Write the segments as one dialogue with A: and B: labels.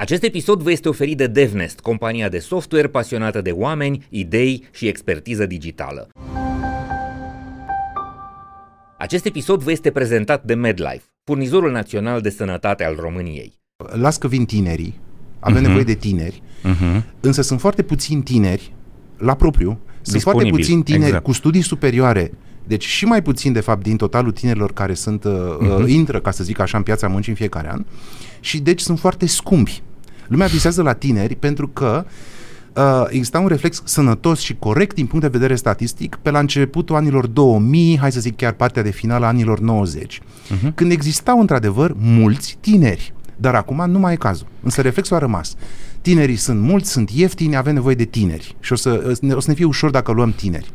A: Acest episod vă este oferit de DevNest, compania de software pasionată de oameni, idei și expertiză digitală. Acest episod vă este prezentat de MedLife, furnizorul național de sănătate al României.
B: Las că vin tinerii, avem uh-huh. nevoie de tineri, uh-huh. însă sunt foarte puțini tineri la propriu, sunt foarte puțini tineri exact. cu studii superioare deci și mai puțin, de fapt, din totalul tinerilor care sunt, uh-huh. uh, intră, ca să zic așa, în piața muncii în fiecare an. Și deci sunt foarte scumpi. Lumea visează la tineri pentru că uh, exista un reflex sănătos și corect din punct de vedere statistic pe la începutul anilor 2000, hai să zic chiar partea de finală a anilor 90, uh-huh. Mhm. când existau într-adevăr mulți tineri. Dar acum nu mai e cazul. Însă reflexul a rămas. Tinerii sunt mulți, sunt ieftini, avem nevoie de tineri. Și o să, o să ne fie ușor dacă luăm tineri.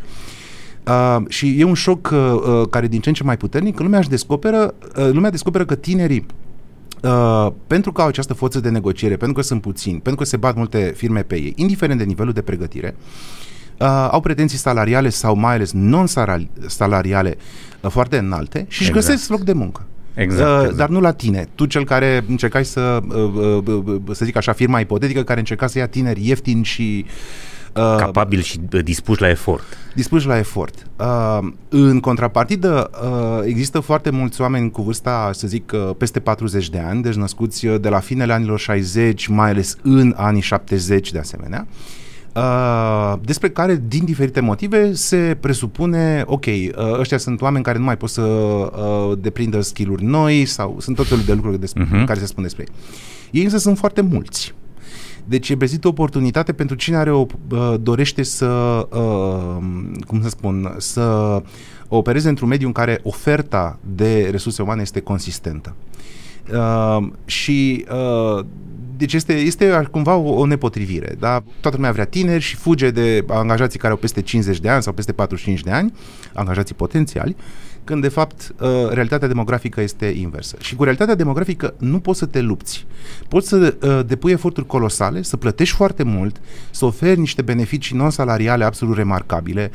B: Uh, și e un șoc uh, uh, care din ce în ce mai puternic, că lumea își descoperă, uh, lumea descoperă că tinerii Uh, pentru că au această forță de negociere, pentru că sunt puțini, pentru că se bat multe firme pe ei, indiferent de nivelul de pregătire, uh, au pretenții salariale sau mai ales non-salariale uh, foarte înalte și exact. își găsesc loc de muncă.
A: Exact, uh, exact.
B: Dar nu la tine. Tu cel care încercai să, uh, uh, să zic așa, firma ipotetică care încerca să ia tineri ieftini și
A: Uh, Capabil și uh, dispuși la efort.
B: Dispuși la efort. Uh, în contrapartidă, uh, există foarte mulți oameni cu vârsta, să zic, uh, peste 40 de ani, deci născuți uh, de la finele anilor 60, mai ales în anii 70 de asemenea, Uh, despre care, din diferite motive, se presupune, ok, uh, ăștia sunt oameni care nu mai pot să uh, deprindă skill-uri noi sau sunt tot felul de lucruri despre, uh-huh. care se spun despre ei. Ei însă sunt foarte mulți. Deci e prezintă o oportunitate pentru cine are o, uh, dorește să, uh, cum să spun, să opereze într-un mediu în care oferta de resurse umane este consistentă. Uh, și uh, deci este, este cumva o, o nepotrivire. Da? Toată lumea vrea tineri și fuge de angajații care au peste 50 de ani sau peste 45 de ani, angajații potențiali, când de fapt uh, realitatea demografică este inversă. Și cu realitatea demografică nu poți să te lupți. Poți să uh, depui eforturi colosale, să plătești foarte mult, să oferi niște beneficii non-salariale absolut remarcabile,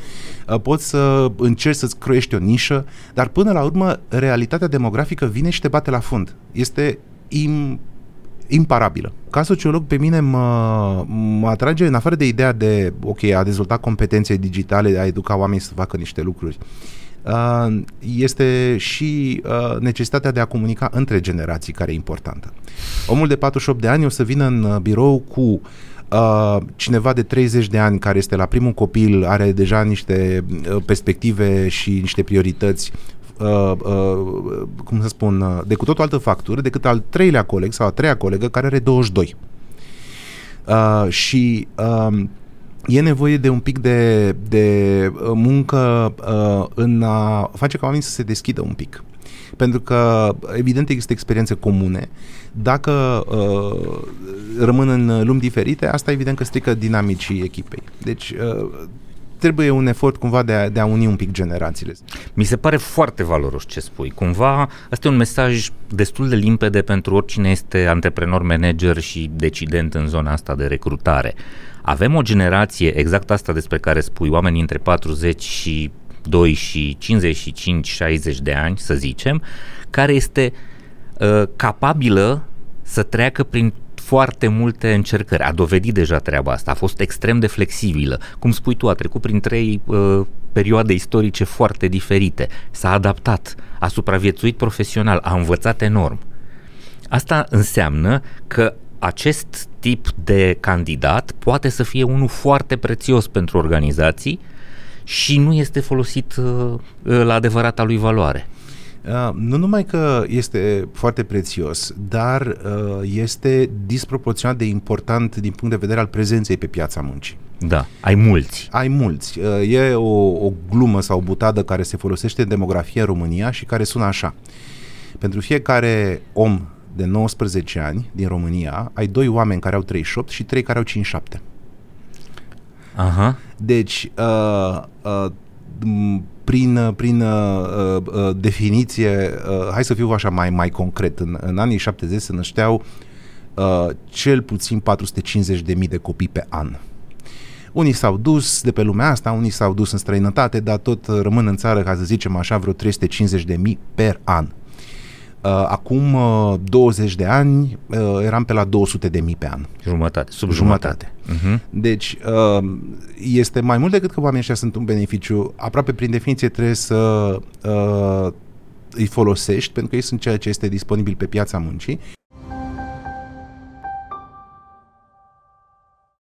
B: uh, poți să încerci să-ți croiești o nișă, dar până la urmă realitatea demografică vine și te bate la fund. Este im imparabilă. Ca sociolog, pe mine mă, mă atrage, în afară de ideea de, ok, a dezvolta competențe digitale, a educa oamenii să facă niște lucruri, uh, este și uh, necesitatea de a comunica între generații, care e importantă. Omul de 48 de ani o să vină în uh, birou cu Uh, cineva de 30 de ani care este la primul copil are deja niște uh, perspective și niște priorități uh, uh, cum să spun, uh, de cu tot o altă factură decât al treilea coleg sau a treia colegă care are 22. Uh, și uh, e nevoie de un pic de, de uh, muncă uh, în a face ca oamenii să se deschidă un pic. Pentru că, evident, există experiențe comune. Dacă uh, rămân în lumi diferite, asta evident că strică dinamicii echipei. Deci, uh, trebuie un efort cumva de a, de a uni un pic generațiile.
A: Mi se pare foarte valoros ce spui. Cumva, ăsta e un mesaj destul de limpede pentru oricine este antreprenor, manager și decident în zona asta de recrutare. Avem o generație, exact asta despre care spui, oamenii între 40 și 2 și 55-60 de ani, să zicem, care este uh, capabilă să treacă prin foarte multe încercări. A dovedit deja treaba asta, a fost extrem de flexibilă. Cum spui tu, a trecut prin trei uh, perioade istorice foarte diferite. S-a adaptat, a supraviețuit profesional, a învățat enorm. Asta înseamnă că acest tip de candidat poate să fie unul foarte prețios pentru organizații și nu este folosit uh, la adevărata lui valoare.
B: Uh, nu numai că este foarte prețios, dar uh, este disproporționat de important din punct de vedere al prezenței pe piața muncii.
A: Da, ai mulți.
B: Ai mulți. Uh, e o, o glumă sau butadă care se folosește în demografia în România și care sună așa. Pentru fiecare om de 19 ani din România, ai doi oameni care au 38 și trei care au 57.
A: Aha.
B: Deci, uh, uh, prin, prin uh, uh, definiție, uh, hai să fiu așa mai, mai concret, în, în anii 70 se nășteau uh, cel puțin 450.000 de copii pe an. Unii s-au dus de pe lumea asta, unii s-au dus în străinătate, dar tot rămân în țară, ca să zicem așa, vreo 350.000 per an. Uh, acum uh, 20 de ani uh, eram pe la 200 de mii pe an.
A: Jumătate, sub
B: Jumătate.
A: jumătate. Uh-huh.
B: Deci uh, este mai mult decât că oamenii ăștia sunt un beneficiu. Aproape prin definiție trebuie să uh, îi folosești pentru că ei sunt ceea ce este disponibil pe piața muncii